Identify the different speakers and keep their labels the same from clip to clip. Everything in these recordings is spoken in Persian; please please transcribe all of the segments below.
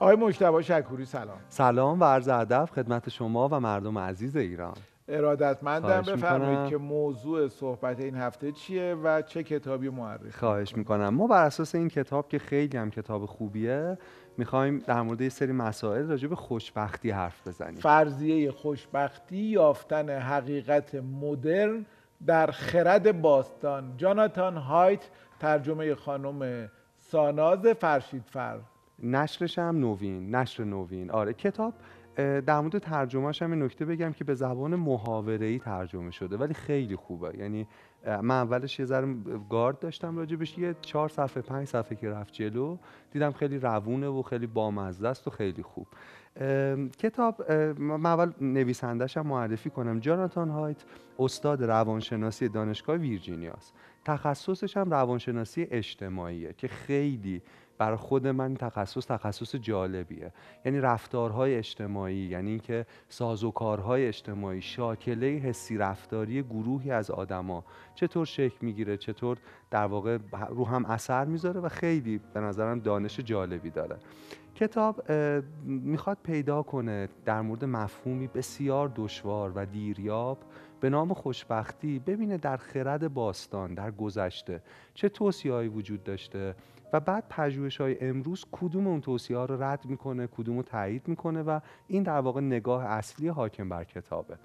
Speaker 1: آقای مجتبی شکوری سلام.
Speaker 2: سلام و عرض ادب خدمت شما و مردم عزیز ایران.
Speaker 1: ارادتمندم بفرمایید که موضوع صحبت این هفته چیه و چه کتابی معرفی
Speaker 2: خواهش می‌کنم. ما بر اساس این کتاب که خیلی هم کتاب خوبیه می‌خوایم در مورد یه سری مسائل راجع به خوشبختی حرف بزنیم.
Speaker 1: فرضیه خوشبختی یافتن حقیقت مدرن در خرد باستان. جاناتان هایت ترجمه خانم ساناز فرشیدفر.
Speaker 2: نشرش هم نوین نشر نوین. آره کتاب در مورد ترجمهش هم نکته بگم که به زبان محاوره‌ای ترجمه شده ولی خیلی خوبه. یعنی من اولش یه ذره گارد داشتم راجبش یه چهار صفحه پنج صفحه که رفت جلو دیدم خیلی روونه و خیلی بامزه است و خیلی خوب. کتاب من اول نویسندش هم معرفی کنم. جاناتان هایت استاد روانشناسی دانشگاه ویرجینیاست. تخصصش هم روانشناسی اجتماعیه که خیلی برای خود من تخصص تخصص جالبیه. یعنی رفتارهای اجتماعی یعنی اینکه سازوکارهای اجتماعی شاکله حسی رفتاری گروهی از آدما. چطور شکل می‌گیره چطور در واقع رو هم اثر می‌ذاره و خیلی به نظرم دانش جالبی داره. کتاب می‌خواد پیدا کنه در مورد مفهومی بسیار دشوار و دیریاب به نام خوشبختی ببینه در خرد باستان در گذشته چه توصیه‌هایی وجود داشته و بعد پژوهش های امروز کدوم اون توصیه ها رو رد می‌کنه کدوم رو تایید می‌کنه و این در واقع نگاه اصلی حاکم بر کتابه.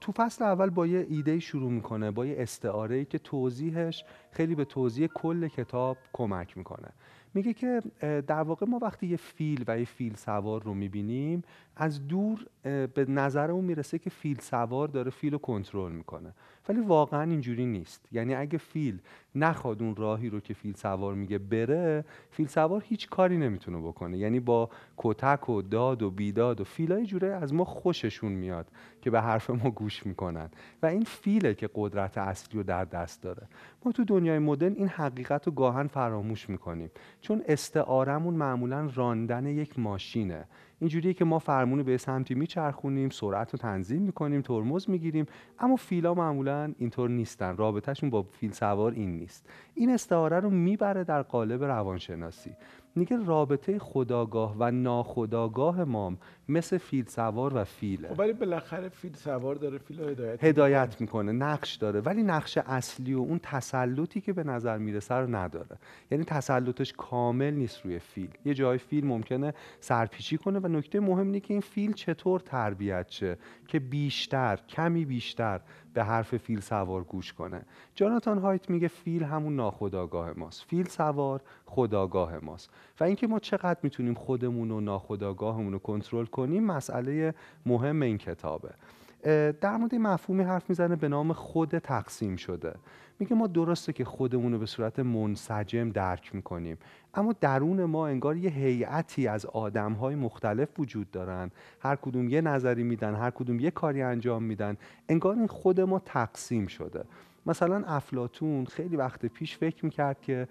Speaker 2: تو فصل اول با یه ایده شروع می‌کنه با یه استعاره که توضیحش خیلی به توضیح کل کتاب کمک می‌کنه. میگه که در واقع ما وقتی یه فیل و یه فیل سوار رو می‌بینیم از دور به نظرمون می‌رسه که فیل سوار داره فیل رو کنترل می‌کنه. ولی واقعا اینجوری نیست. یعنی اگه فیل نخواد اون راهی رو که فیل سوار میگه بره فیل سوار هیچ کاری نمی‌تونه بکنه. یعنی با کتک و داد و بیداد و فیلای جوره از ما خوششون میاد که به حرف ما گوش می‌کنن. و این فیله که قدرت اصلی رو در دست داره. ما تو دنیای مدرن این حقیقت رو گاهن فراموش می‌کنیم. چون استعارمون معمولا راندن یک ماشینه. اینجوریه که ما فرمون به سمتی میچرخونیم سرعت رو تنظیم می‌کنیم ترمز می‌گیریم اما فیلا معمولا اینطور نیستن. رابطهشون با فیل سوار این نیست. این استعاره رو می‌بره در قالب روانشناسی. میگه رابطه خداگاه و ناخداگاه ما مثل فیل سوار و فیله.
Speaker 1: خب ولی بالاخره فیل سوار داره فیل هدایت
Speaker 2: هدایت می‌کنه نقش داره ولی نقش اصلی و اون تسلطی که به نظر می‌رسه رو نداره. یعنی تسلطش کامل نیست روی فیل. یه جای فیل ممکنه سرپیچی کنه و نکته مهم اینه که این فیل چطور تربیت شه؟ که بیشتر کمی بیشتر به حرف فیل سوار گوش کنه. جاناتان هایت میگه فیل همون ناخداگاه ماست. فیل سوار خداگاه ماست. و اینکه ما چقدر می‌تونیم خودمون و ناخداگاهمون رو کنترل کنیم مسئله مهم این کتابه. در مورد مفهومی حرف می‌زنه به نام خود تقسیم شده. میگه ما درسته که خودمون رو به صورت منسجم درک می‌کنیم اما درون ما انگار یه هیئتی از آدمهای مختلف وجود دارن. هر کدوم یه نظری میدن هر کدوم یه کاری انجام میدن. انگار این خود ما تقسیم شده. مثلا افلاتون خیلی وقت پیش فکر می‌کرد که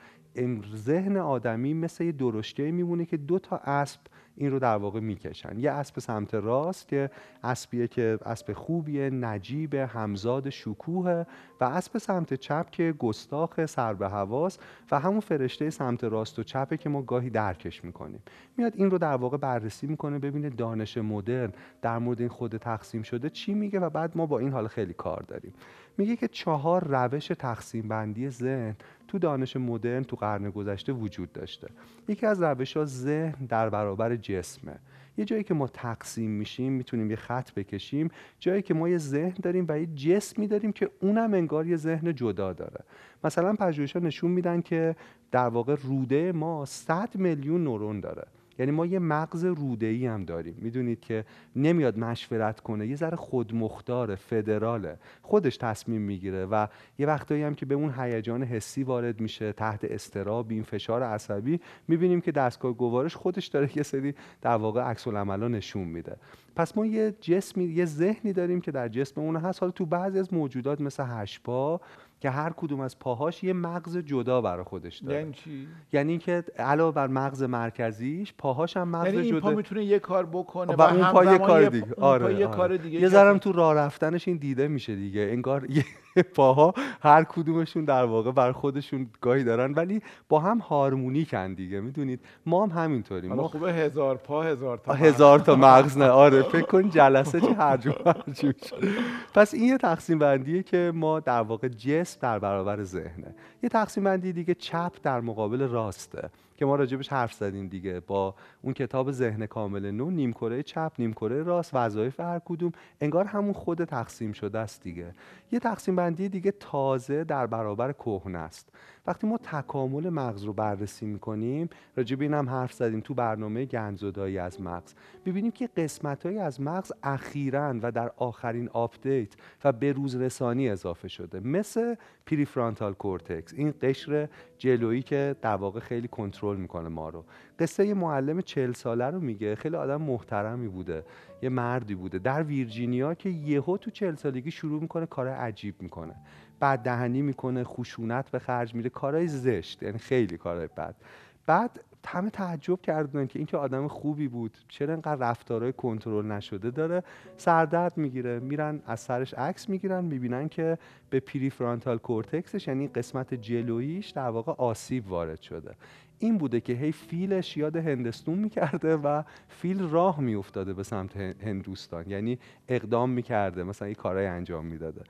Speaker 2: ذهن آدمی مثل یه درشکه میمونه که دو تا اسب این رو در واقع می‌کشن. یه اسب سمت راست که اسبیه که اسب خوبیه نجیب همزاد شکوه و اسب سمت چپ که گستاخ سر به حواس و همون فرشته سمت راست و چپه که ما گاهی درکش می‌کنیم. میاد این رو در واقع بررسی می‌کنه ببینه دانش مدرن در مورد این خود تقسیم شده چی میگه و بعد ما با این حال خیلی کار داریم. میگه که چهار روش تقسیم بندی ذهن تو دانش مدرن تو قرن گذشته وجود داشته. یکی از روش ها ذهن در برابر جسمه. یه جایی که ما تقسیم میشیم می‌تونیم یه خط بکشیم. جایی که ما یه ذهن داریم و یه جسمی داریم که اونم انگار یه ذهن جدا داره. مثلا پژوهش‌ها نشون میدن که در واقع روده ما 100 میلیون نورون داره. یعنی ما یه مغز روده ای هم داریم. می‌دونید که نمیاد مشورت کنه یه ذره خودمختار فدراله. خودش تصمیم می‌گیره و یه وقتایی هم که به اون هیجان حسی وارد میشه تحت استراب این فشار عصبی می‌بینیم که دستگاه گوارش خودش داره یه سری در واقع عکس العملا نشون میده. پس ما یه جسمی یه ذهنی داریم که در جسم اون هست. حالا تو بعضی از موجودات مثل هشپا که هر کدوم از پاهاش یه مغز جدا برای خودش داره.
Speaker 1: یعنی چی؟
Speaker 2: یعنی اینکه علاوه بر مغز مرکزیش پاهاش هم مغز
Speaker 1: یعنی این
Speaker 2: جدا.
Speaker 1: پا می‌تونه یه کار بکنه
Speaker 2: و اون پا یه کار
Speaker 1: یه
Speaker 2: دیگه.
Speaker 1: آره
Speaker 2: آره,
Speaker 1: یه
Speaker 2: آره.
Speaker 1: کار دیگه
Speaker 2: یه ذرم تو راه رفتنش این دیده میشه دیگه. انگار پاها هر کدومشون در واقع بر خودشون گاهی دارن ولی با هم هارمونیکن دیگه می‌دونید؟ ما هم همینطوریم.
Speaker 1: ما خوبه هزار پا هزار تا
Speaker 2: هزار تا مغز. نه. آره فکر کن جلسه چه هرجو پس این یه تقسیم بندیه که ما در واقع جسم در برابر ذهنه. یه تقسیم بندی دیگه چپ در مقابل راسته. که ما راجبش حرف زدیم دیگه. با اون کتاب ذهن کامل نو نیم کره چپ نیم کره راست وظایف هر کدوم انگار همون خود تقسیم شده است دیگه. یه تقسیم بندی دیگه تازه در برابر کهنه است. وقتی ما تکامل مغز رو بررسی می‌کنیم راجب این هم حرف زدیم تو برنامه گنزدایی از مغز. ببینیم که قسمت از مغز اخیرا و در آخرین update و به روز رسانی اضافه شده. مثل prefrontal cortex. این قشر جلویی که در واقع خیلی کنترل می‌کنه ما رو. قصه یه معلم چل ساله رو میگه. خیلی آدم محترمی بوده. یه مردی بوده. در ویرجینیا که یهو تو چل سالگی شروع می‌کنه کار عجیب می‌کنه. بد دهنی می‌کنه خشونت به خرج میده کارهای زشت یعنی خیلی کارهای بد. بعد همه تعجب کردن که اینکه آدم خوبی بود چرا اینقدر رفتارهای کنترل نشده داره؟ سردرد می‌گیره میرن از سرش عکس می‌گیرن می‌بینن که به prefrontal cortex ش یعنی قسمت جلوییش در واقع آسیب وارد شده. این بوده که هی فیلش یاد هندستون می‌کرده و فیل راه میافتاده به سمت هندوستان یعنی اقدام می‌کرده مثلا یه کارهای انجام می‌داده.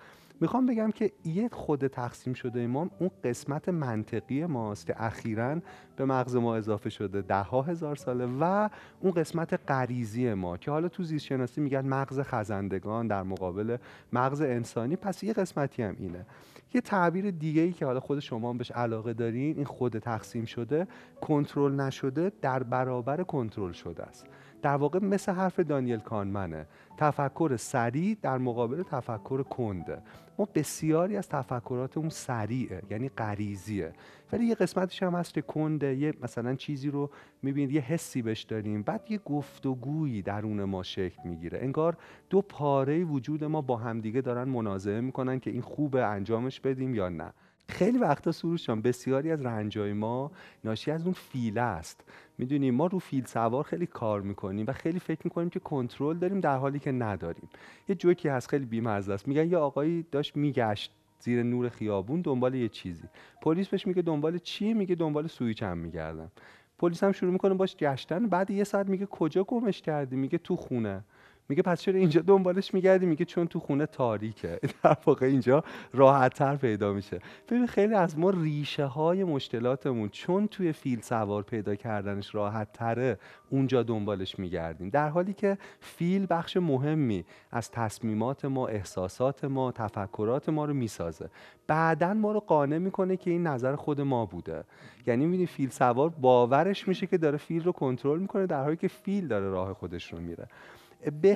Speaker 2: می‌خوام بگم که یه خود تقسیم شده ما اون قسمت منطقی ماست که اخیرا به مغز ما اضافه شده ده ها هزار ساله و اون قسمت غریزی ما که حالا تو زیست شناسی میگن مغز خزندگان در مقابل مغز انسانی. پس یه قسمتی هم اینه. یه تعبیر دیگه ای که حالا خود شما بهش علاقه دارین این خود تقسیم شده کنترل نشده در برابر کنترل شده است. در واقع مثل حرف دانیل کانمنه. تفکر سریع در مقابل تفکر کنده ما بسیاری از تفکراتمون سریعه یعنی غریزیه. ولی یه قسمتش هم هست کنده یه مثلا چیزی رو می‌بینید یه حسی بهش داریم. بعد یه گفتگویی درون ما شکل می‌گیره. انگار دو پاره وجود ما با همدیگه دارن منازعه می‌کنن که این خوبه انجامش بدیم یا نه. خیلی وقتا سروش بسیاری از رنجای ما ناشی از اون فیله است. می‌دونیم ما رو فیل سوار خیلی کار می‌کنیم و خیلی فکر می‌کنیم که کنترل داریم در حالی که نداریم. یه جوکی هست خیلی بیمزه است. میگن یه آقایی داشت میگشت زیر نور خیابون دنبال یه چیزی. پلیس بهش میگه دنبال چیه میگه دنبال سویچ هم میگردم. پلیس هم شروع می‌کنه باش گشتن. بعد یه ساعت میگه کجا گمش کردی؟ میگه تو خونه. میگه پس چرا اینجا دنبالش میگردی؟ میگه چون تو خونه تاریکه. در واقع اینجا راحتتر پیدا میشه. ببین خیلی از ما ریشه های مشکلاتمون چون توی فیل سوار پیدا کردنش راحت تره اونجا دنبالش میگردیم. در حالی که فیل بخش مهمی از تصمیمات ما احساسات ما تفکرات ما رو می‌سازه. بعدا ما رو قانع می‌کنه که این نظر خود ما بوده. یعنی می‌بینی فیل سوار باورش میشه که داره فیل رو کنترل می‌کنه در حالی که فیل داره راه خودش رو میره.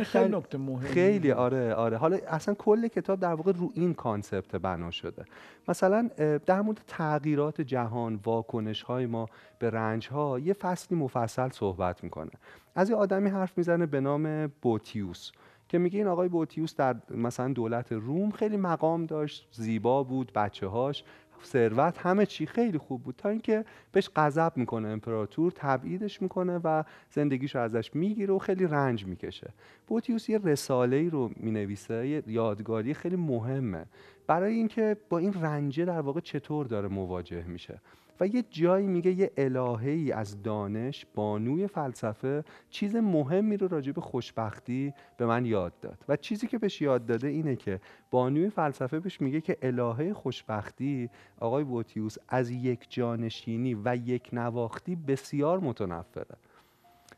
Speaker 1: خیلی نکته مهمی.
Speaker 2: خیلی آره آره. حالا اصلا کل کتاب در واقع رو این کانسپت بنا شده. مثلا در مورد تغییرات جهان واکنش های ما به رنج ها یه فصلی مفصل صحبت می‌کنه. از یه آدمی حرف می‌زنه به نام بوتیوس که میگه این آقای بوتیوس در مثلا دولت روم خیلی مقام داشت زیبا بود بچه هاش ثروت همه چی خیلی خوب بود. تا اینکه بهش غضب می‌کنه امپراتور تبعیدش می‌کنه و زندگیش ازش می‌گیره و خیلی رنج می‌کشه. بوتیوس یه رساله ای رو می‌نویسه یه یادگاری خیلی مهمه. برای اینکه با این رنجه در واقع چطور داره مواجه میشه. و یه جایی میگه یه الهه از دانش بانوی فلسفه چیز مهمی رو راجع به خوشبختی به من یاد داد. و چیزی که بهش یاد داده اینه که بانوی فلسفه بهش میگه که الهه خوشبختی آقای بوتیوس از یک جانشینی و یک نواختی بسیار متنفره.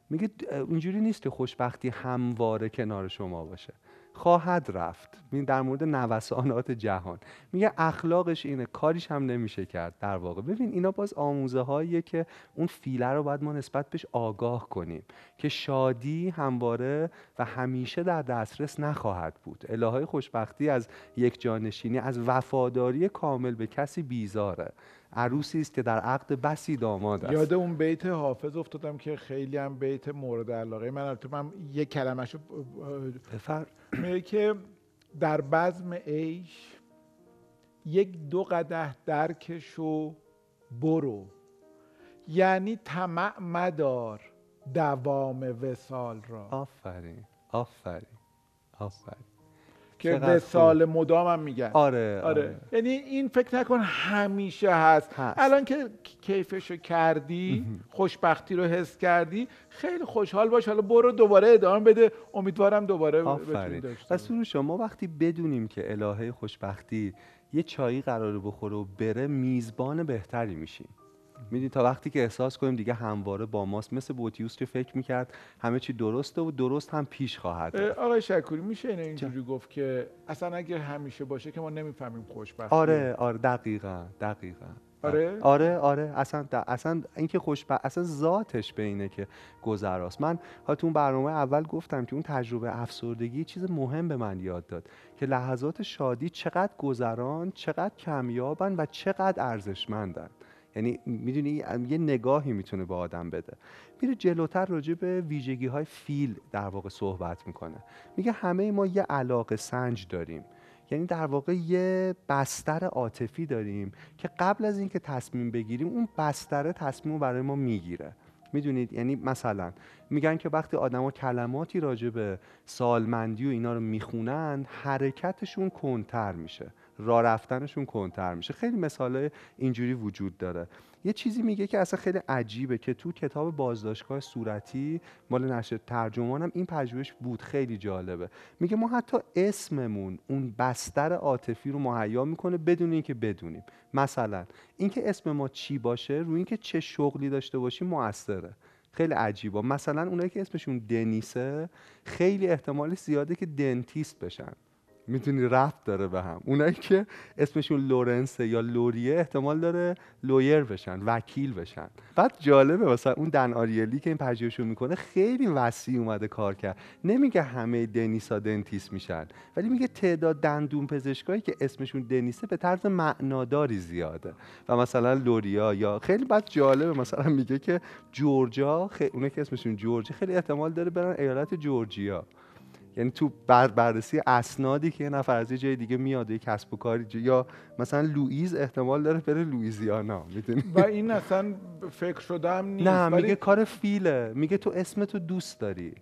Speaker 2: میگه اینجوری نیست که خوشبختی همواره کنار شما باشه. خواهد رفت. در مورد نوسانات جهان. میگه اخلاقش اینه کاریش هم نمیشه کرد در واقع. ببین اینا باز آموزه هاییه که اون فیله رو باید ما نسبت بهش آگاه کنیم که شادی همواره و همیشه در دسترس نخواهد بود. الههای خوشبختی از یک جانشینی از وفاداری کامل به کسی بیزاره. عروسی است که در عقد بسی داماد است.
Speaker 1: یاد اون بیت حافظ افتادم که خیلی هم بیت مورد علاقه. من البته من یک کلمه‌شو بفر میگه که در بزم عیش یک دو قده درکش و برو. یعنی طمع مدار دوام وسال را.
Speaker 2: آفرین. آفرین. آفرین.
Speaker 1: که به سال مدام هم میگن.
Speaker 2: آره,
Speaker 1: آره, آره. یعنی این فکر نکن همیشه هست, هست. الان که کیفشو کردی خوشبختی رو حس کردی خیلی خوشحال باش. حالا برو دوباره ادامه بده. امیدوارم دوباره
Speaker 2: آفرین. و شما وقتی بدونیم که الهه خوشبختی یه چایی قراره بخوره و بره میزبان بهتری میشیم. میدی تا وقتی که احساس کنیم دیگه همواره با ماست. مثل بوتیوس که فکر می‌کرد همه چی درسته و درست هم پیش خواهد
Speaker 1: آقای شکوری میشه این اینجوری گفت که اصلا اگه همیشه باشه که ما نمی‌فهمیم خوشبختی.
Speaker 2: آره آره دقیقا دقیقا.
Speaker 1: آره؟
Speaker 2: آره آره اصلا اصلا اینکه خوشب اصلا ذاتش به اینه که گذراست. من ها تو اون برنامه اول گفتم که اون تجربه افسردگی چیز مهم به من یاد داد که لحظات شادی چقدر گذران چقدر کمیابن و چقدر ارزشمندن. یعنی می‌دونی یه نگاهی می‌تونه به آدم بده. میره جلوتر راجع به ویژگی های فیل در واقع صحبت می‌کنه. میگه همه ما یه علاقه سنج داریم. یعنی در واقع یه بستر عاطفی داریم که قبل از اینکه تصمیم بگیریم اون بستر تصمیم برای ما می‌گیره. می‌دونید؟ یعنی مثلا میگن که وقتی آدما کلماتی راجع به سالمندی و اینا رو می‌خونن حرکتشون کنتر میشه. راه رفتنشون کنتر میشه. خیلی مثال اینجوری وجود داره. یه چیزی میگه که اصلا خیلی عجیبه که تو کتاب بازداشتگاه صورتی مال نشر ترجمانم این پژوهش بود. خیلی جالبه. میگه ما حتی اسممون اون بستر عاطفی رو مهیا می‌کنه بدون اینکه بدونیم. مثلا اینکه اسم ما چی باشه روی اینکه چه شغلی داشته باشیم موثره. خیلی عجیبه. مثلا اونایی که اسمشون دنیسه خیلی احتمال زیاده که دنتیست بشن. می‌تونی رفت داره به هم. اونایی که اسمشون لورنسه یا لوریه احتمال داره لویر بشن وکیل بشن. بعد جالبه مثلا اون دن آریلی که این پژوهشو می‌کنه خیلی وسیع اومده کار کرد. نمیگه همه دنیسا دنتیس میشن ولی میگه تعداد دندون پزشکایی که اسمشون دنیسه به طرز معناداری زیاده. و مثلا لوریا یا خیلی بعد جالبه مثلا میگه که جورجا خیلی اونایی که اسمشون جورجی خیلی احتمال داره برن ایالت جورجیا. یعنی تو بررسی اسنادی که یه نفر از یه جای دیگه میاد یه کسب و کاری یا مثلا لوئیز احتمال داره بره لوئیزیانا می‌دونی؟
Speaker 1: و این اصلا فکر شده هم نیست
Speaker 2: نه میگه کار فیله. میگه تو اسمتو دوست داری.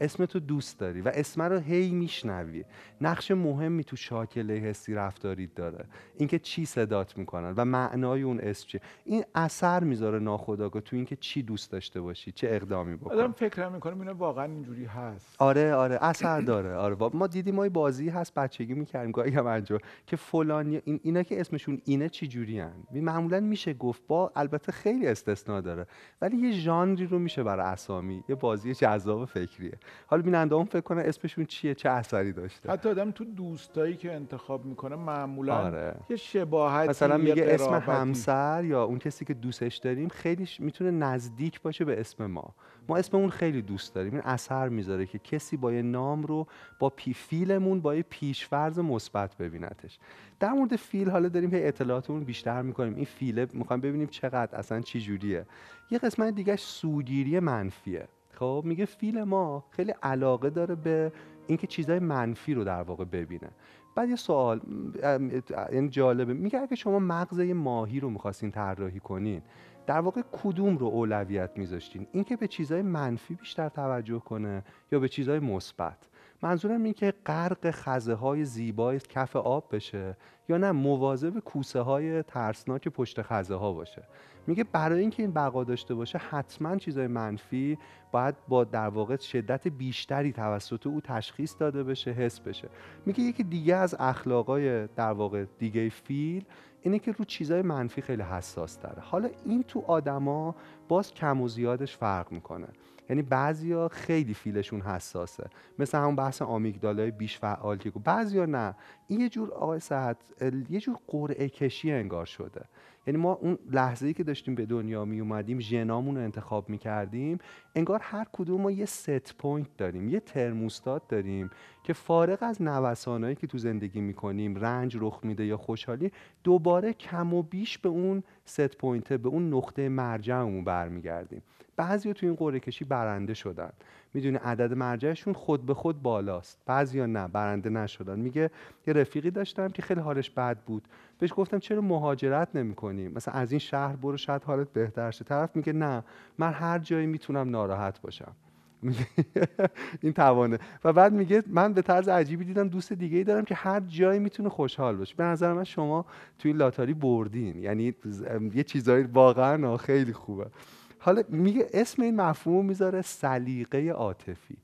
Speaker 2: اسم تو دوست داری و اسم رو هی میشنوی. نقش مهمی تو شاکله حسی رفتاری داره. اینکه چی صدات می‌کنن و معنای اون اسم چی این اثر می‌ذاره ناخداگاه تو اینکه چی دوست داشته باشی چه اقدامی بکنی.
Speaker 1: آدم فکر می‌کنه اینه واقعا اینجوری هست.
Speaker 2: آره آره. اثر داره. آره. ما دیدیم ما بازی هست بچگی می‌کردیم. گاهی هم انجام. که فلانی این اینا که اسمشون اینه چی جوری هن. معمولا میشه گفت با البته خیلی استثنا داره. ولی یه ژانری رو میشه برای اسامی. یه بازی جذاب فکریه. حالا بیننده هم فکر کنه اسمشون چیه؟ چه اثری داشته؟
Speaker 1: حتی آدم تو دوستایی که انتخاب می‌کنه معمولا آره. یه شباهتی
Speaker 2: مثلا میگه اسم همسر یا اون کسی که دوستش داریم خیلی می‌تونه نزدیک باشه به اسم ما. ما اسممون خیلی دوست داریم. این اثر می‌ذاره که کسی با یه نام رو با پی فیلمون با یه پیشفرض مثبت ببینتش. در مورد فیل حالا داریم هی اطلاعاتمون بیشتر می‌کنیم. این فیله می‌خوایم ببینیم چقدر اصلا چی جوریه یه قسمت دیگه سوگیری منفیه. خب میگه فیل ما خیلی علاقه داره به اینکه چیزهای منفی رو در واقع ببینه. بعد یه سوال این جالبه میگه اگه شما مغز ماهی رو می‌خواستین طراحی کنین در واقع کدوم رو اولویت میذاشتین؟ اینکه به چیزهای منفی بیشتر توجه کنه یا به چیزهای مثبت؟ منظورم این که غرق خزه های زیبای کف آب بشه یا نه مواظب کوسه های ترسناک پشت خزه ها باشه. میگه برای اینکه این بقا داشته باشه حتما چیزای منفی باید با در واقع شدت بیشتری توسط او تشخیص داده بشه حس بشه. میگه یکی دیگه از اخلاقای در واقع دیگه فیل اینه که رو چیزای منفی خیلی حساس داره حالا این تو آدما باز کم و زیادش فرق می‌کنه. یعنی بعضیا خیلی فیلشون حساسه. مثل همون بحث amygdala ی بیش فعال که بعضیا نه. این یه جور آقای صحت یه جور قرعه کشی انگار شده. یعنی ما اون لحظه ای که داشتیم به دنیا می اومدیم ژنامون رو انتخاب می کردیم انگار هر کدوم ما یه set point داریم یه ترموستات داریم که فارغ از نوسانهایی که تو زندگی می‌کنیم رنج رخ میده یا خوشحالی دوباره کم و بیش به اون ست پوینته به اون نقطه مرجعمون برمیگردیم. بعضی تو این قرعه کشی برنده شدن. می‌دونی عدد مرجعشون خود به خود بالاست. بعضیا نه برنده نشدن. میگه یه رفیقی داشتم که خیلی حالش بد بود. بهش گفتم چرا مهاجرت نمی‌کنی؟ مثلا از این شهر برو شاید حالت بهتر شه. طرف میگه نه من هر جایی می‌تونم ناراحت باشم. این توانه. و بعد میگه من به طرز عجیبی دیدم دوست دیگه ای دارم که هر جایی می‌تونه خوشحال باشه. به نظر من شما توی لاتاری بردین. یعنی یه چیزایی واقعا خیلی خوبه. حالا میگه اسم این مفهوم می‌ذاره سلیقه عاطفی.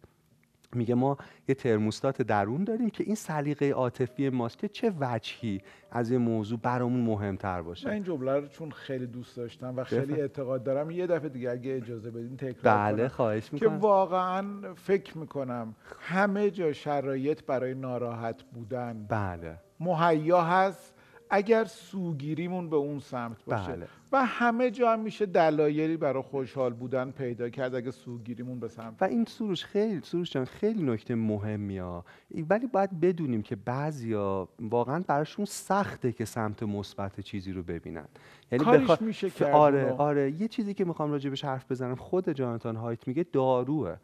Speaker 2: میگه ما یه ترموستات درون داریم که این سلیقه عاطفی ماست که چه وجهی از یه موضوع برامون مهمتر باشه.
Speaker 1: من این جمله رو چون خیلی دوست داشتم و خیلی اعتقاد دارم یه دفعه دیگه اگه اجازه بدین تکرار
Speaker 2: بله خواهش
Speaker 1: می‌کنم. که واقعا فکر می‌کنم همه جا شرایط برای ناراحت بودن
Speaker 2: بله.
Speaker 1: مهیا هست. اگر سوگیریمون به اون سمت باشه. بله. و همه جا هم میشه دلایلی برای خوشحال بودن پیدا کرد اگه سوگیریمون به سمت
Speaker 2: و این سروش خیلی سروش جان خیلی نکته مهمی ها. ولی باید بدونیم که بعضیا واقعا براشون سخته که سمت مثبت چیزی رو ببینن.
Speaker 1: یعنی بخوا... میشه.
Speaker 2: آره آره. یه چیزی که می‌خوام راجبش حرف بزنم خود جانتان هایت میگه داروه.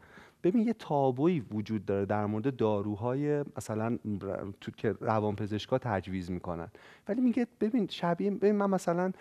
Speaker 2: ببین یه تابوی وجود داره در مورد داروهای مثلا تو که روانپزشکا تجویز می‌کنن. ولی میگه ببین شبیه ببین من مثلا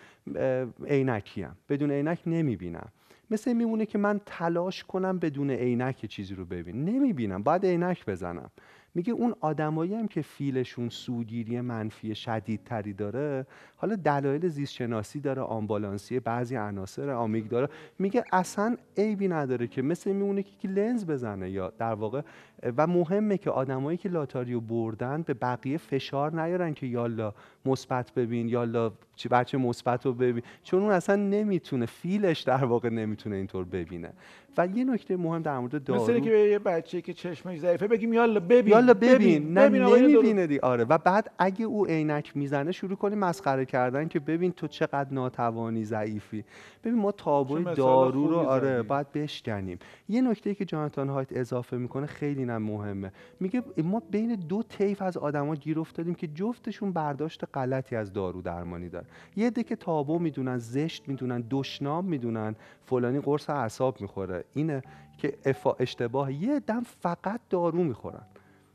Speaker 2: عینکیم. بدون عینک نمی‌بینم. مثل میمونه که من تلاش کنم بدون عینک چیزی رو ببین نمی‌بینم. باید عینک بزنم. میگه اون آدمایی هم که فیلشون سوگیری منفی شدیدتری داره حالا دلایل زیست شناسی داره آمبالانسی بعضی عناصر آمیگدارا میگه اصلا عیبی نداره که مثل میمونه که لنز بزنه یا در واقع و مهمه که آدمایی که لاتاریو بردن به بقیه فشار نیارن که یالا مثبت ببین یالا بچه مثبت رو ببین. چون اون اصلا نمی‌تونه فیلش در واقع نمی‌تونه اینطور ببینه. و یه نکته مهم در مورد دارو
Speaker 1: مثل که به یه بچه که چشمش ضعیفه بگیم یالا ببین
Speaker 2: یالا ببین, ببین. نه نمی‌بینه دی آره. و بعد اگه او عینک می‌زنه شروع کنی مسخره کردن که ببین تو چقدر ناتوانی ضعیفی. ببین ما تابوی دارو رو آره باید بشکنیم. یه نکته که جانتان هایت اضافه می‌کنه خیلی نه مهمه. میگه ما بین دو طیف از آدما گیر افتادیم که جفتشون برداشت غلطی از دارو درمانی دارن. یه عده که تابو می‌دونن زشت می‌دونن دشنام می‌دونن. فلانی قرص اعصاب می‌خوره. اینه که اشتباه یه دم فقط دارو می‌خورن.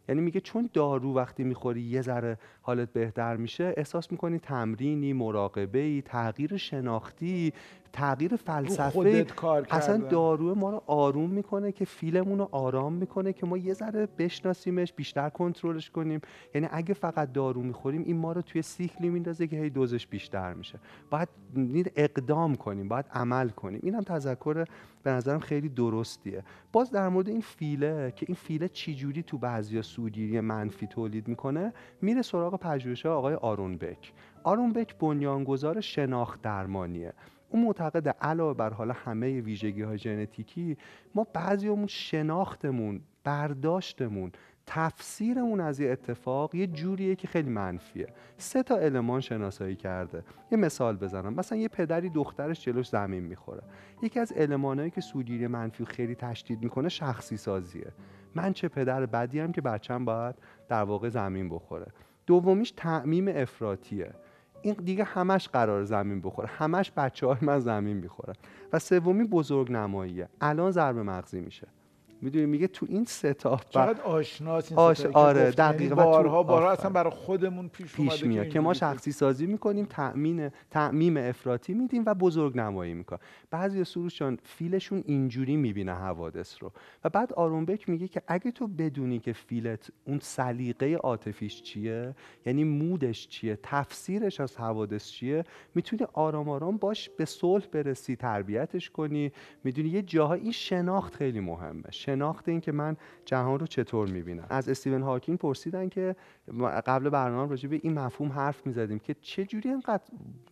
Speaker 2: یعنی میگه چون دارو وقتی می‌خوری یه ذره حالت بهتر میشه احساس می‌کنی تمرینی مراقبه تغییر شناختی تغییر فلسفه اصلا دارو ما رو آروم می‌کنه که فیلمون رو آرام می‌کنه که ما یه ذره بشناسیمش بیشتر کنترلش کنیم. یعنی اگه فقط دارو می‌خوریم این ما رو توی سیکلی میندازه که هی دوزش بیشتر میشه. باید اقدام کنیم باید عمل کنیم. اینم تذکر به نظرم خیلی درستیه. باز در مورد این فیله که این فیله چجوری تو بعضی سودگیری منفی تولید می‌کنه میره سراغ پژوهش آقای آرون بک. آرون بک بنیانگذار شناخت درمانیه. اون معتقد علاوه بر حالا همه ویژگی های ژنتیکی ما بعضیمون شناختمون برداشتمون تفسیرمون از یه اتفاق یه جوریه که خیلی منفیه. سه تا المان شناسایی کرده. یه مثال بزنم. مثلا یه پدری دخترش جلوش زمین می‌خوره. یکی از المانهایی که سوگیری منفی خیلی تشدید می‌کنه شخصی سازیه. من چه پدر بدی هم که بچم باید در واقع زمین بخوره. دومیش تعمیم افراتیه این دیگه همش قرار زمین بخوره. همش بچه های من زمین می‌خورن و سومی بزرگ نماییه الان ضربه مغزی میشه. می‌دونی میگه تو این سه تا
Speaker 1: چقدر آشناس این
Speaker 2: آش... آره یعنی دقیقاً
Speaker 1: بارها بارها اصلا برای خودمون پیش,
Speaker 2: پیش میاد که ما شخصی سازی می‌کنیم تأمین تعمیم افراطی میدیم و بزرگ نمایی می‌کنیم. بعضی سروشان فیلشون اینجوری می‌بینه حوادث رو. و بعد آرومبک میگه که اگه تو بدونی که فیلت اون سلیقه عاطفیش چیه یعنی مودش چیه تفسیرش از حوادث چیه می‌تونی آرام آرام باش به صلح برسی تربیتش کنی. می‌دونی یه جاها این شناخت خیلی مهمه. شناخت این که من جهان رو چطور می‌بینم. از استیون هاکین پرسیدن که قبل برنامه راجع به این مفهوم حرف می‌زدیم که چه جوری اینقدر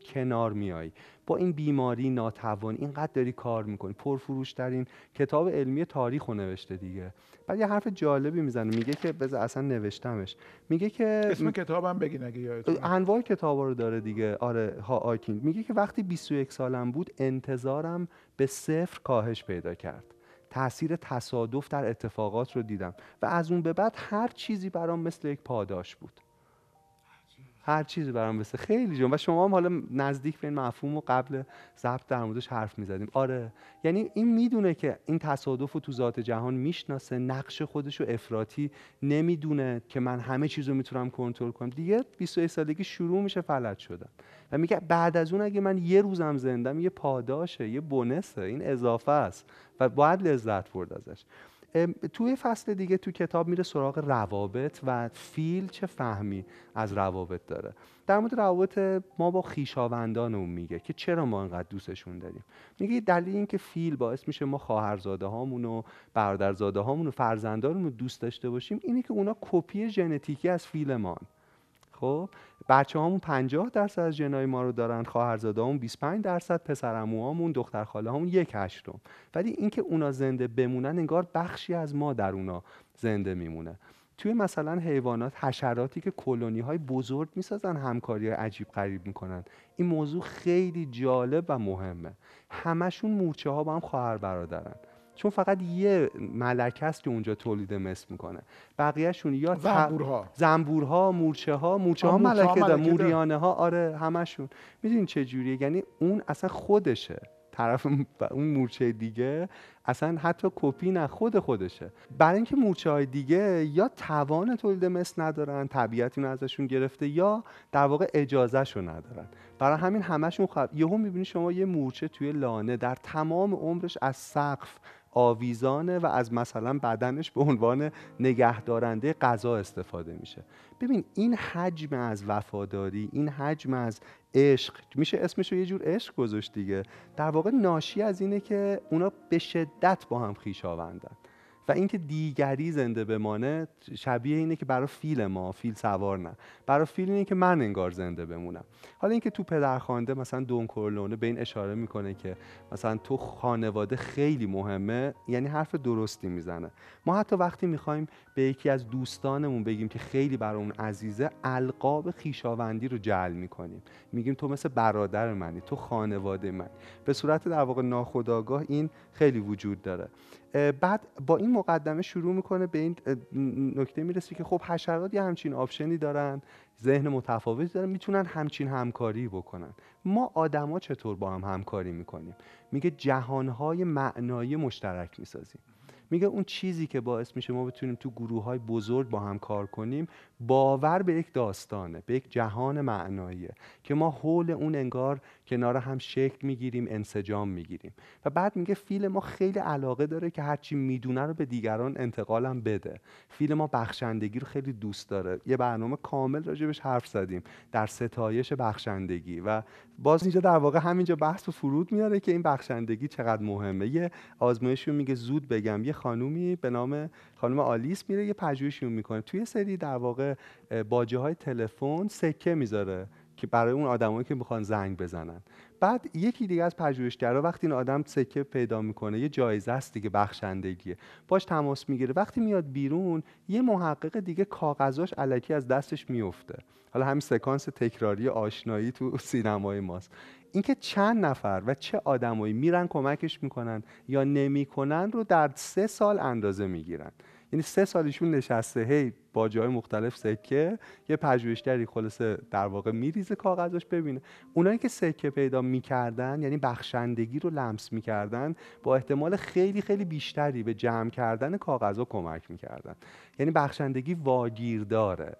Speaker 2: کنار میایی با این بیماری ناتوان اینقدر داری کار می‌کنی. پرفروش ترین کتاب علمی تاریخ رو نوشته دیگه. بعد یه حرف جالبی می‌زنه. میگه که بذار اصلا نوشتمش. میگه که
Speaker 1: اسم کتابم بگین اگه یادتون
Speaker 2: انواع کتابا رو داره دیگه. آره ها آیکین میگه که وقتی 21 سالم بود انتظارم به صفر کاهش پیدا کرد. تاثیر تصادف در اتفاقات رو دیدم و از اون به بعد هر چیزی برام مثل یک پاداش بود. هر چیزی برام مثل خیلی جون. و شما هم حالا نزدیک به این مفهوم و قبل ضبط در موردش حرف می‌زدیم. آره. یعنی این می‌دونه که این تصادف رو تو ذات جهان می‌شناسه نقش خودش رو افراطی نمی‌دونه که من همه چیز رو می‌تونم کنترل کنم. دیگه 21 سالگی شروع میشه فلج شدن. و میگه بعد از اون اگه من یه روزم زندم یه پاداشه یه بونسه این اضافه است. و باید لذت برد ازش. توی فصل دیگه تو کتاب میره سراغ روابط و فیل چه فهمی از روابط داره. در مورد روابط ما با خیشاوندانمون میگه که چرا ما انقدر دوستشون داریم. میگه دلیل این که فیل باعث میشه ما خواهرزاده هامون و برادرزاده هامون و فرزندانمون دوست داشته باشیم اینه که اونا کپی ژنتیکی از فیلمان خب بچه هامون 50 درصد از جنای ما رو دارن خواهرزاده همون 25 درصد پسر همون همون یک هشتم. ولی اینکه اونا زنده بمونن انگار بخشی از ما در اونا زنده میمونه. توی مثلا حیوانات حشراتی که کلونی های بزرگ می‌سازن همکاری عجیب غریب می‌کنن. این موضوع خیلی جالب و مهمه. همشون مورچه ها با هم خواهر برادرن. فقط یه ملکه است که اونجا تولید مثل می‌کنه. بقیهشون یا
Speaker 1: زنبورها.
Speaker 2: زنبورها مورچه ها مورچه ها ملکه ده. موریانه ها آره همشون می‌دونین چه جوریه؟ یعنی اون اصلا خودشه. طرف اون مورچه دیگه اصلا حتی کپی نه خود خودشه. برای اینکه مورچه های دیگه یا توان تولید مثل ندارن طبیعت اینو ازشون گرفته یا در واقع اجازهشو ندارن. برای همین همشون خب یهو می‌بینی شما یه مورچه توی لانه در تمام عمرش از سقف آویزانه و از مثلا بدنش به عنوان نگهدارنده غذا استفاده میشه. ببین این حجم از وفاداری این حجم از عشق میشه اسمش رو یه جور عشق گذاشت دیگه. در واقع ناشی از اینه که اونا به شدت با هم خویشاوندن و اینکه دیگری زنده بمانه شبیه اینه که برای فیل ما فیل سوار نه. برای فیل اینه که من انگار زنده بمونم. حالا اینکه تو پدرخوانده مثلا دون کورلونه به این اشاره می‌کنه که مثلا تو خانواده خیلی مهمه یعنی حرف درستی می‌زنه. ما حتی وقتی می‌خوایم به یکی از دوستانمون بگیم که خیلی برای اون عزیزه القاب خیشاوندی رو جعل می‌کنیم. میگیم تو مثل برادر منی تو خانواده من به صورت در واقع ناخودآگاه این خیلی وجود داره. بعد با این مقدمه شروع می‌کنه به این نکته می‌رسه که خب حشرات یه همچین آپشنی دارن ذهن متفاوتی دارن می‌تونن همچین همکاری بکنن. ما آدما چطور با هم همکاری می‌کنیم؟ میگه جهانهای معنایی مشترک می‌سازیم. میگه اون چیزی که باعث میشه ما بتونیم تو گروه های بزرگ با هم کار کنیم باور به یک داستانه به یک جهان معناییه که ما حول اون انگار کنار هم شکل می‌گیریم انسجام می‌گیریم. و بعد میگه فیل ما خیلی علاقه داره که هرچی می‌دونه رو به دیگران انتقالم بده. فیل ما بخشندگی رو خیلی دوست داره. یه برنامه کامل راجبش حرف زدیم در ستایش بخشندگی و باز اینجا در واقع همینجا بحث و فرود میاره که این بخشندگی چقدر مهمه. یه آزمایشی میگه زود بگم. یه خانومی به نام خانم آلیس میره یه پژوهشی می‌کنه. توی سری در واقع باجه های تلفن سکه می‌ذاره که برای اون آدمایی که می‌خوان زنگ بزنن. بعد یکی دیگه از پژوهشگرا وقتی این آدم سکه پیدا می‌کنه یه جایزه است دیگه بخشندگیه. باش تماس می‌گیره. وقتی میاد بیرون یه محقق دیگه کاغذاش علکی از دستش میفته حالا همین سکانس تکراری آشنایی تو سینمای ماست. اینکه چند نفر و چه آدمایی میرن کمکش می‌کنن یا نمی‌کنن رو در سه سال اندازه می‌گیرن. یعنی سه سالشون نشسته هی با جای مختلف سکه یه پژوهشگری خلاصه در واقع میریزه کاغذش ببینه. اونایی که سکه پیدا می‌کردن یعنی بخشندگی رو لمس می‌کردن با احتمال خیلی خیلی بیشتری به جمع کردن کاغذها کمک می‌کردن. یعنی بخشندگی واگیر داره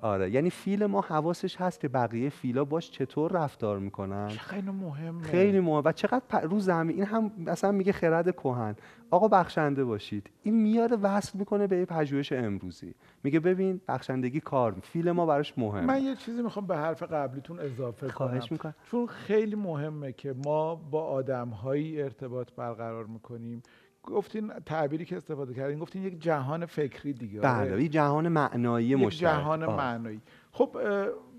Speaker 2: آره. یعنی فیل ما حواسش هست که بقیه فیلا باش چطور رفتار می‌کنن.
Speaker 1: خیلی مهمه.
Speaker 2: خیلی مهمه و چقدر رو زمین این هم مثلا میگه خرد کهن. آقا بخشنده باشید. این میاره وصل می‌کنه به پژوهش امروزی. میگه ببین بخشندگی کار فیل ما براش مهمه.
Speaker 1: من یه چیزی می‌خوام به حرف قبلیتون اضافه
Speaker 2: خواهش می‌کنم.
Speaker 1: چون خیلی مهمه که ما با آدمهایی ارتباط برقرار می‌کنیم. گفتین تعبیری که استفاده کردین گفتین یک جهان فکری دیگه
Speaker 2: بله
Speaker 1: آره.
Speaker 2: یک جهان معنایی مشترک
Speaker 1: جهان آه. معنایی خب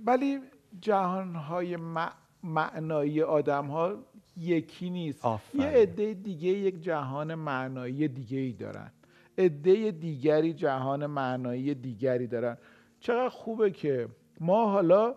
Speaker 1: ولی جهان های معنایی آدم ها یکی نیست
Speaker 2: آفره.
Speaker 1: یه عده دیگه یک جهان معنایی دیگه ای دارن عده دیگری جهان معنایی دیگری دارن چقدر خوبه که ما حالا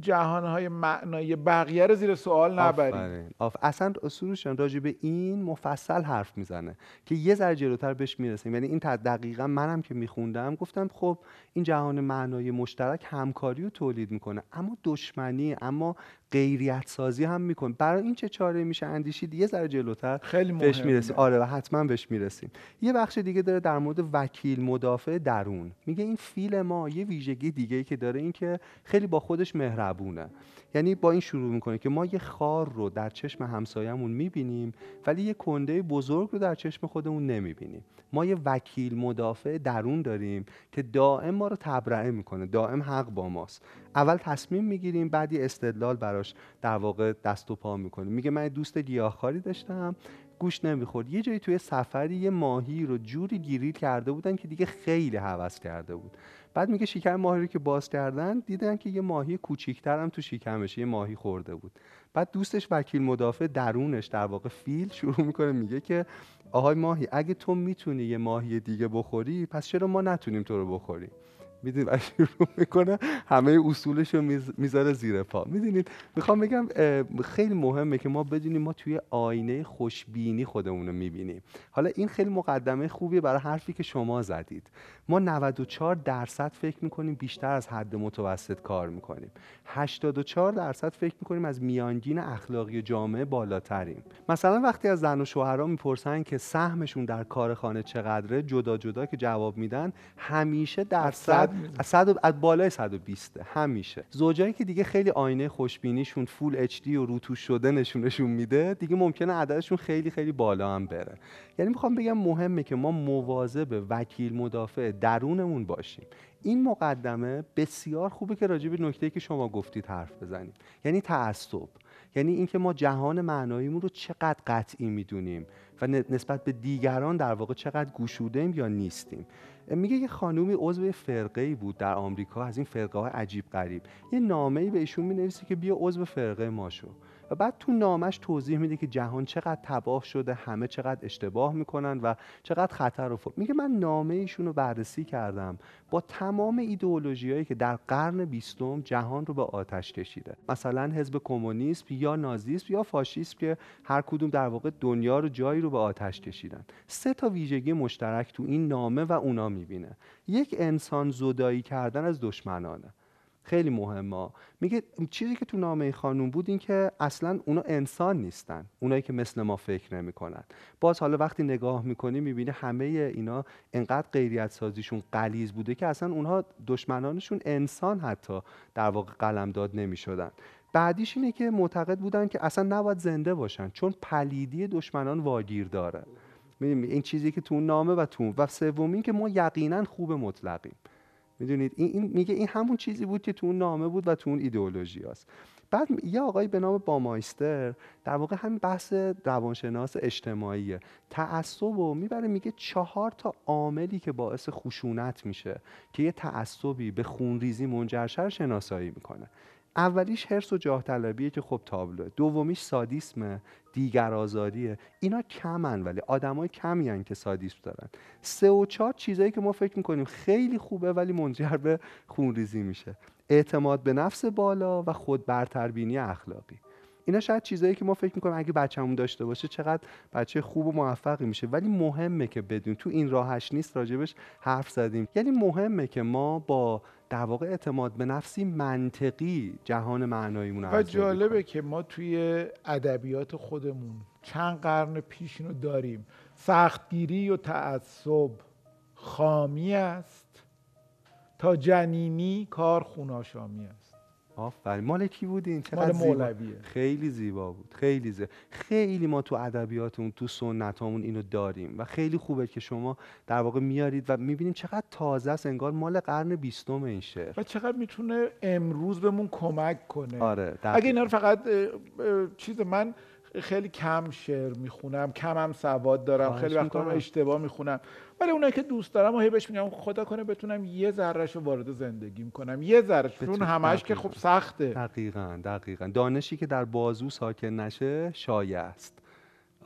Speaker 1: جهانهای معنایی بقیه رو زیر سوال نبریم.
Speaker 2: آف. اصلا سروشان راجع به این مفصل حرف می‌زنه که یه ذره جلوتر بهش می‌رسیم. یعنی این دقیقا منم که میخوندم گفتم خب این جهان معنایی مشترک همکاری رو تولید می‌کنه اما دشمنی اما غیریت سازی هم می‌کنه برای این چه چاره میشه اندیشید؟ یه ذره جلوتر
Speaker 1: خیلی
Speaker 2: بهش
Speaker 1: مهمه.
Speaker 2: می‌رسیم. آره و حتما بهش می‌رسیم. یه بخش دیگه داره در مورد وکیل مدافع درون. میگه این فیل ما یه ویژگی دیگه ای که داره این که خیلی با خودش مهربونه. یعنی با این شروع می‌کنه که ما یه خار رو در چشم همسایه‌مون می‌بینیم ولی یه کنده بزرگ رو در چشم خودمون نمی‌بینیم. ما یه وکیل مدافع درون داریم که دائم ما رو تبرئه می‌کنه دائم حق با ماست. اول تصمیم می‌گیریم بعد یه استدلال براش در واقع دست و پا می‌کنیم. میگه من دوست گیاهخواری داشتم گوش نمی‌خورد. یه جایی توی سفری یه ماهی رو جوری گیریل کرده بودن که دیگه خیلی هوس کرده بود. بعد میگه شکم ماهی رو که باز کردن دیدن که یه ماهی کوچیکتر هم تو شکمش یه ماهی خورده بود. بعد دوستش وکیل مدافع درونش در واقع فیل شروع می‌کنه میگه که آهای ماهی اگه تو می‌تونی یه ماهی دیگه بخوری پس چرا ما نتونیم تو رو بخوریم؟ می‌دونید و شروع می‌کنه همه اصولش رو می‌ذاره زیر پا. می‌دونید می‌خوام بگم خیلی مهمه که ما بدونیم ما توی آینه خوشبینی خودمون رو می‌بینیم. حالا این خیلی مقدمه خوبیه برای حرفی که شما زدید. ما 94 درصد فکر می‌کنیم بیشتر از حد متوسط کار می‌کنیم. 84 درصد فکر می‌کنیم از میانگین اخلاقی جامعه بالاتریم. مثلا وقتی از زن و شوهرها می‌پرسن که سهمشون در کار خانه چقدره جدا جدا که جواب میدن همیشه درصد از صد از بالای 120 همیشه. زوجایی که دیگه خیلی آینه خوشبینیشون فول اچ دی و روتوش شده نشونشون میده دیگه ممکنه عددشون خیلی خیلی بالا هم بره. یعنی می‌خوام بگم مهمه که ما مواظب وکیل مدافع درونمون باشیم. این مقدمه بسیار خوبه که راجع به نکته که شما گفتید حرف بزنیم. یعنی تعصب. یعنی اینکه ما جهان معناییمون رو چقدر قطعی می‌دونیم و نسبت به دیگران در واقع چقدر گشودیم یا نیستیم. میگه یه خانومی عضو فرقه ای بود در آمریکا از این فرقه های عجیب غریب. یه نامه ای به ایشون می‌نویسه که بیا عضو فرقه ما شو. و بعد تو نامش توضیح میده که جهان چقدر تباه شده همه چقدر اشتباه می‌کنن و چقدر خطر رو میگه من نامه ایشون رو بررسی کردم با تمام ایدئولوژیایی که در قرن بیستم جهان رو به آتش کشیده. مثلا حزب کمونیسم یا نازیسم یا فاشیسم که هر کدوم در واقع دنیا رو جایی رو به آتش کشیدن. سه تا ویژگی مشترک تو این نامه و اونا می‌بینه. یک انسان زدایی کردن از دشمنانه. خیلی مهمه. میگه چیزی که تو نامه خانوم بود این که اصلا اونا انسان نیستن. اونایی که مثل ما فکر نمی‌کنن. باز حالا وقتی نگاه می‌کنی می‌بینی همه اینا انقدر غیریت سازیشون قلیز بوده که اصلا اونها دشمنانشون انسان حتی در واقع قلمداد نمی‌شدن. بعدیش اینه که معتقد بودن که اصلا نباید زنده باشن چون پلیدی دشمنان واگیر داره. این چیزی که تو نامه و تو و سومین که ما یقینا خوب مطلقیم. می‌دونید؟ این, این میگه این همون چیزی بود که تو نامه بود و تو اون ایدئولوژی هست. بعد یه آقای به نام بامایستر در واقع همین بحث روانشناس اجتماعیه. تعصب و می‌بره میگه چهار تا عاملی که باعث خشونت میشه که یه تعصبی به خونریزی منجرشه شناسایی می‌کنه. اولیش هرس و جاه طلبیه که خب تابلوه. دومیش سادیسمه دیگر آزاریه. اینا کمن ولی آدمای کمی هن که سادیسم دارن. سه و چهار چیزایی که ما فکر می‌کنیم خیلی خوبه ولی منجر به خونریزی میشه. اعتماد به نفس بالا و خود برتربینی اخلاقی. اینا شاید چیزایی که ما فکر می‌کنیم اگه بچه‌مون داشته باشه چقدر بچه خوب و موفقی میشه. ولی مهمه که بدون تو این راهش نیست راجبش حرف زدیم. یعنی مهمه که ما با در واقع اعتماد به نفسی منطقی جهان معناییمون
Speaker 1: و جالبه که ما توی ادبیات خودمون چند قرن پیش اینو داریم. سختگیری و تعصب خامی است. تا جنینی کار خوناشامی است.
Speaker 2: آفرین. مال کی بودین؟
Speaker 1: مال مولویه.
Speaker 2: خیلی زیبا بود. خیلی زیبا. خیلی ما تو ادبیاتمون تو سنتامون اینو داریم و خیلی خوبه که شما در واقع میارید و می‌بینیم چقدر تازه است. انگار مال قرن بیستم این شعر.
Speaker 1: و چقدر می‌تونه امروز بهمون کمک کنه.
Speaker 2: آره
Speaker 1: اگه اینا فقط چیز من خیلی کم شعر می‌خونم کم هم سواد دارم خیلی وقتا هم اشتباه می‌خونم. ولی اونایی که دوست دارم و هی بهش میگم خدا کنه بتونم یه ذرهش رو وارد زندگیم کنم. یه ذرهش چون همش که خب سخته.
Speaker 2: دقیقا دقیقا. دانشی که در بازو ساکن نشه شایع است.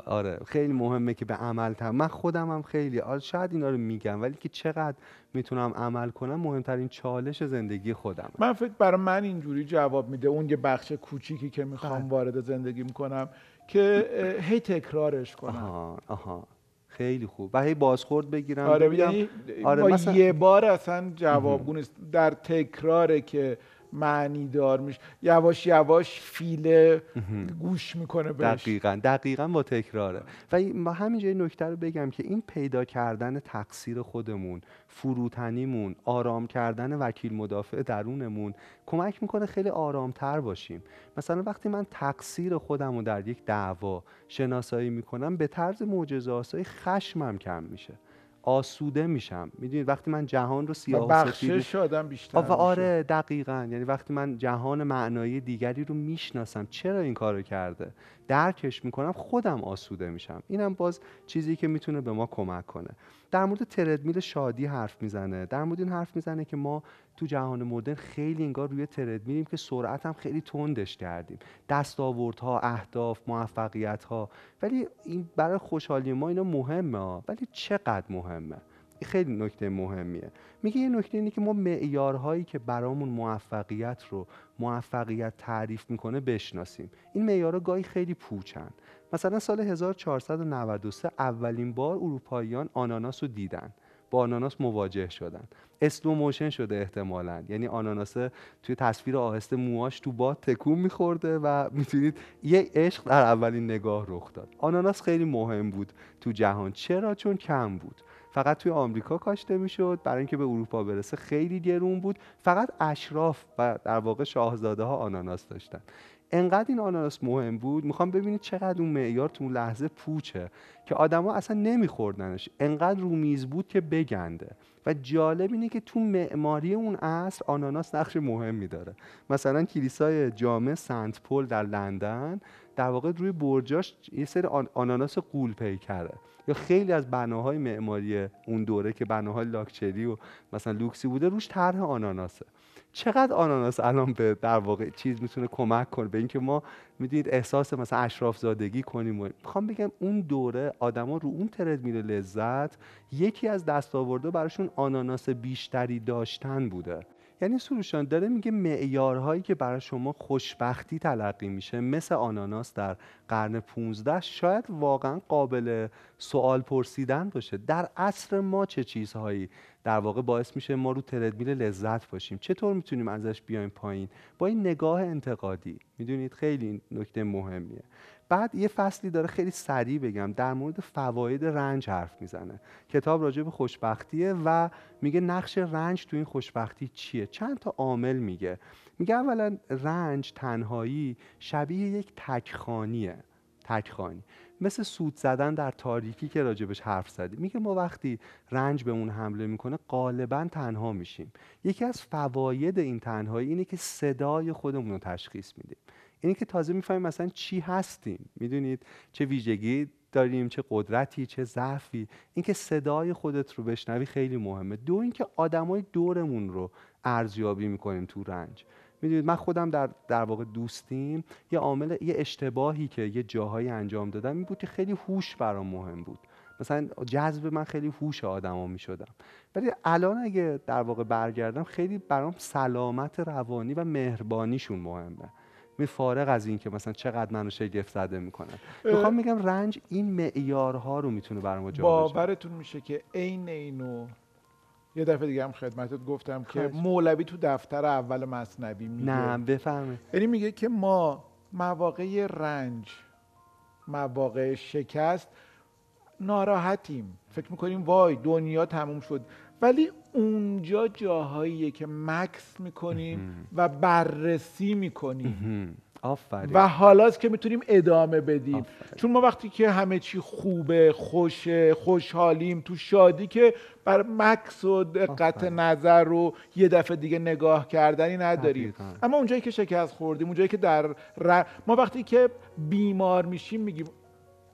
Speaker 2: آره خیلی مهمه که به عمل تم من خودم هم خیلی آره شاید اینا رو میگم ولی که چقدر می‌تونم عمل کنم مهمترین چالش زندگی خودم
Speaker 1: من فکر برای من اینجوری جواب میده. اون یه بخش کوچیکی که می‌خوام بله. وارد زندگی کنم. که هی تکرارش کنم
Speaker 2: آها آها. خیلی خوب. و هی بازخورد بگیرم
Speaker 1: آره یعنی آره مثلا... یه بار اصلا جوابگو نیست. در تکراره که معنی دار میشه. یواش یواش فیله گوش می‌کنه بهش.
Speaker 2: دقیقا دقیقا با تکراره. و ما همینجا این نکته رو بگم که این پیدا کردن تقصیر خودمون فروتنیمون آرام کردن وکیل مدافع درونمون کمک می‌کنه خیلی آرامتر باشیم. مثلا وقتی من تقصیر خودم رو در یک دعوا شناسایی می‌کنم به طرز معجزه خشمم کم میشه. آسوده میشم. می‌دونید وقتی من جهان رو سیاه
Speaker 1: بخشش آدم بیشتر و
Speaker 2: آره دقیقا. یعنی وقتی من جهان معنایی دیگری رو می‌شناسم چرا این کارو کرده؟ درکش می‌کنم خودم آسوده میشم. اینم باز چیزی که می‌تونه به ما کمک کنه. در مورد تردمیل شادی حرف می‌زنه. در مورد این حرف می‌زنه که ما تو جهان مدرن خیلی انگار روی تردمیلیم که سرعت هم خیلی تندش کردیم. دستاوردها اهداف موفقیت ها ولی این برای خوشحالی ما اینا مهمه ها. ولی چقدر مهمه؟ خیلی نکته مهمیه. میگه یه نکته اینه که ما معیارهایی که برامون موفقیت رو موفقیت تعریف می‌کنه بشناسیم. این معیارها گاهی خیلی پوچن. مثلا سال 1493 اولین بار اروپاییان آناناس رو دیدن. با آناناس مواجه شدن. slow motion شده احتمالا. یعنی آناناس توی تصویر آهسته موهاش تو باد تکون میخورده و می‌تونید یه عشق در اولین نگاه رخ داد. آناناس خیلی مهم بود تو جهان. چرا؟ چون کم بود. فقط توی آمریکا کاشته می‌شد. برای اینکه به اروپا برسه خیلی گرون بود. فقط اشراف و در واقع شاهزاده ها آناناس داشتن. انقدر این آناناس مهم بود می‌خوام ببینید چقدر اون معیار تو اون لحظه پوچه که آدما اصلا نمیخوردنش. انقدر رو میز بود که بگنده. و جالب اینه که تو معماری اون عصر آناناس نقش مهمی داره. مثلا کلیسای جامع سنت پل در لندن در واقع روی برجاش یه سری آناناس قول پیکره یا خیلی از بناهای معماری اون دوره که بناهای لاکچری و مثلا لوکسی بوده روش طرح آناناسه. چقدر آناناس الان به در واقع چیز می‌تونه کمک کنه؟ به اینکه ما می‌دونید احساس مثلا اشراف زادگی کنیم و می‌خوام بگم اون دوره آدما رو اون ترد میره لذت یکی از دستاورده براشون آناناس بیشتری داشتن بوده. یعنی سروشان داره میگه معیارهایی که برای شما خوشبختی تلقی میشه مثل آناناس در قرن 15 شاید واقعا قابل سوال پرسیدن باشه. در عصر ما چه چیزهایی در واقع باعث میشه ما رو تردمیل لذت باشیم؟ چطور می‌تونیم ازش بیایم پایین؟ با این نگاه انتقادی. می‌دونید خیلی نکته مهمیه. بعد یه فصلی داره خیلی سریع بگم در مورد فواید رنج حرف می‌زنه. کتاب راجع به خوشبختیه و میگه نقش رنج تو این خوشبختی چیه؟ چند تا عامل میگه. میگه اولا رنج تنهایی شبیه یک تکخانیه. تکخانی. مثل سود زدن در تاریکی که راجبش حرف زدی. میگه ما وقتی رنج به اون حمله می‌کنه غالبا تنها میشیم. یکی از فواید این تنهایی اینه که صدای خودمون رو تشخیص میدیم. اینه که تازه می‌فهمیم مثلا چی هستیم. می‌دونید چه ویژگی داریم چه قدرتی چه ضعفی. اینکه صدای خودت رو بشنوی خیلی مهمه. دو اینکه آدمای دورمون رو ارزیابی می‌کنیم تو رنج. می‌دونید من خودم در در واقع دوستیم. یه عامل یه اشتباهی که یه جاهایی انجام دادم این بود که خیلی هوش برام مهم بود. مثلا جذب من خیلی هوش آدما می‌شدم. ولی الان اگه در واقع برگردم خیلی برام سلامت روانی و مهربانیشون مهمه. می فارغ از این که مثلا چقدر منو شگفت زده می‌کنن. می‌خوام میگم رنج این معیارها رو می‌تونه برام ما
Speaker 1: باورتون میشه که عین اینو یه دفعه دیگه هم خدمتت گفتم که مولوی تو دفتر اول مصنبی میگه.
Speaker 2: نه بفهمه
Speaker 1: یعنی میگه که ما مواقع رنج مواقع شکست ناراحتیم. فکر می‌کنیم وای دنیا تموم شد. ولی اونجا جاهاییه که مکس می‌کنیم و بررسی می‌کنیم.
Speaker 2: آفرین.
Speaker 1: و حالاست که می‌تونیم ادامه بدیم. چون ما وقتی که همه چی خوبه خوشه خوشحالیم تو شادی که بر مکس و دقت نظر رو یه دفعه دیگه نگاه کردنی نداریم. اما اونجایی که شکست خوردیم اونجایی که در ما وقتی که بیمار میشیم میگیم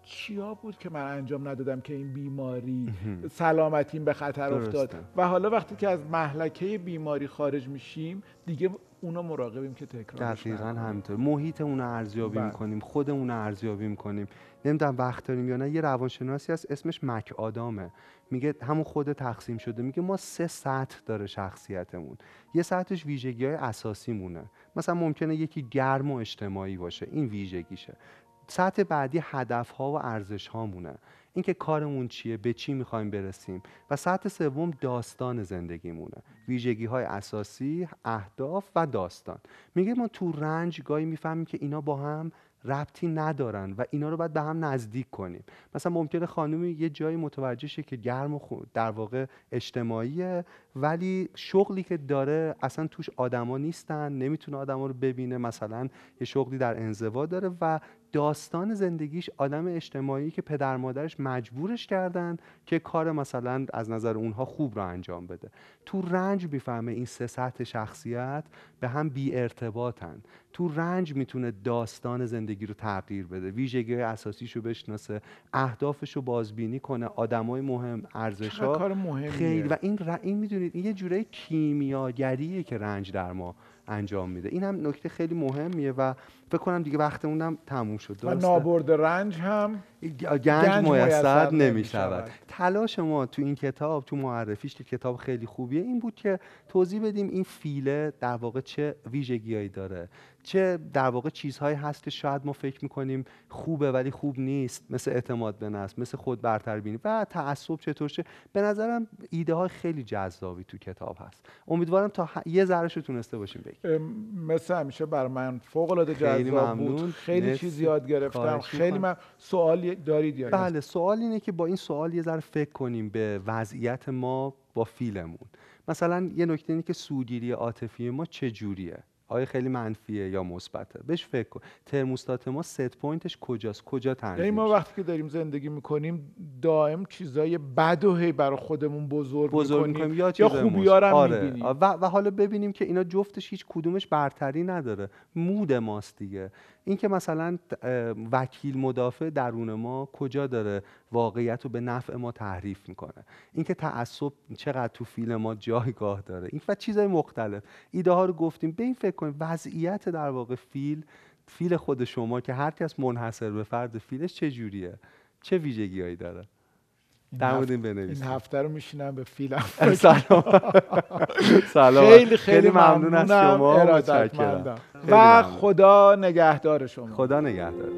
Speaker 1: چیا بود که من انجام ندادم که این بیماری سلامتیم به خطر افتاد؟ و حالا وقتی که از محلکه بیماری خارج میشیم دیگه اونو مراقبیم که تکرار
Speaker 2: دقیقا همینطور. محیط اونو ارزیابی بله. می‌کنیم خودمون ارزیابی می‌کنیم. نمی‌دونم وقت داریم یا نه یه روانشناسی هست اسمش مک آدامه. میگه همون خود تقسیم شده. میگه ما سه سطح داره شخصیتمون. یه سطحش ویژگی های اساسی مونه مثلا ممکنه یکی گرم و اجتماعی باشه این ویژگیشه. سطح بعدی هدف ها و ارزش ها مونه. اینکه کارمون چیه به چی می‌خوایم برسیم و سطح سوم داستان زندگیمونه ویژگی های اساسی اهداف و داستان. میگه ما تو رنج گاهی می‌فهمیم که اینا با هم ربطی ندارن و اینا رو باید به هم نزدیک کنیم. مثلا ممکنه خانومی یه جایی متوجه شه که گرم و در واقع اجتماعیه ولی شغلی که داره اصلا توش آدما نیستن نمی‌تونه آدما رو ببینه. مثلا یه شغلی در انزوا داره و داستان زندگیش آدم اجتماعی که پدر مادرش مجبورش کردن که کار مثلا از نظر اونها خوب رو انجام بده. تو رنج می‌فهمه این سه سطح شخصیت به هم بی ارتباطن. تو رنج می‌تونه داستان زندگی رو تغییر بده ویژگی اساسیش رو بشناسه اهدافش رو بازبینی کنه آدمای مهم ارزش خیلی. و این ر... این می‌دونید این یه جوره کیمیاگریه که رنج در ما انجام میده. این هم نکته خیلی مهمیه و فکر کنم دیگه وقتمون تموم شد.
Speaker 1: و نابرد رنج هم
Speaker 2: گنج میسر نمی شود تلاش ما تو این کتاب تو معرفیش که کتاب خیلی خوبیه این بود که توضیح بدیم این فیله در واقع چه ویژگیهایی داره. چه در واقع چیزهایی هست که شاید ما فکر می‌کنیم خوبه ولی خوب نیست مثل اعتماد به نفس مثل خود برتربینی و تعصب چطور شه. به نظرم ایده های خیلی جذابی تو کتاب هست. امیدوارم تا یه ذرهش تونسته باشیم بگیم.
Speaker 1: مثل همیشه بر من فوق العاده جذاب بود. خیلی چیز یاد گرفتم. خیلی من سوالی دارید یا
Speaker 2: بله سوال اینه که با این سوال یه ذره فکر کنیم به وضعیت ما با فیلمون. مثلا یه نکته اینه که سوگیری عاطفی ما چه جوریه آیا خیلی منفیه یا مثبته؟ بهش فکر کن. ترموستات ما ست پوینتش کجاست؟ کجا تنظیم
Speaker 1: یعنی ما وقتی که داریم زندگی می‌کنیم دائم چیزای بد و هی برای خودمون بزرگ, بزرگ می‌کنیم, یا, یا خوبی آره.
Speaker 2: و, و حالا ببینیم که اینا جفتش هیچ کدومش برتری نداره. مود ماست دیگه. اینکه مثلا وکیل مدافع درون ما کجا داره واقعیت رو به نفع ما تحریف می‌کنه؟ اینکه تعصب چقدر تو فیلم ما جایگاه داره؟ این و چیزهای مختلف. ایده ها رو گفتیم. به این فکر کنیم وضعیت در واقع فیل فیل خود شما که هر کس منحصر به فرد فیلش چه جوریه؟ چه ویژگیهایی داره؟ در مورد این
Speaker 1: این هفته رو میشینم به فیلم
Speaker 2: سلام.
Speaker 1: سلام. خیلی خیلی ممنون از شما. و خدا نگهدار شما.
Speaker 2: خدا نگهدار.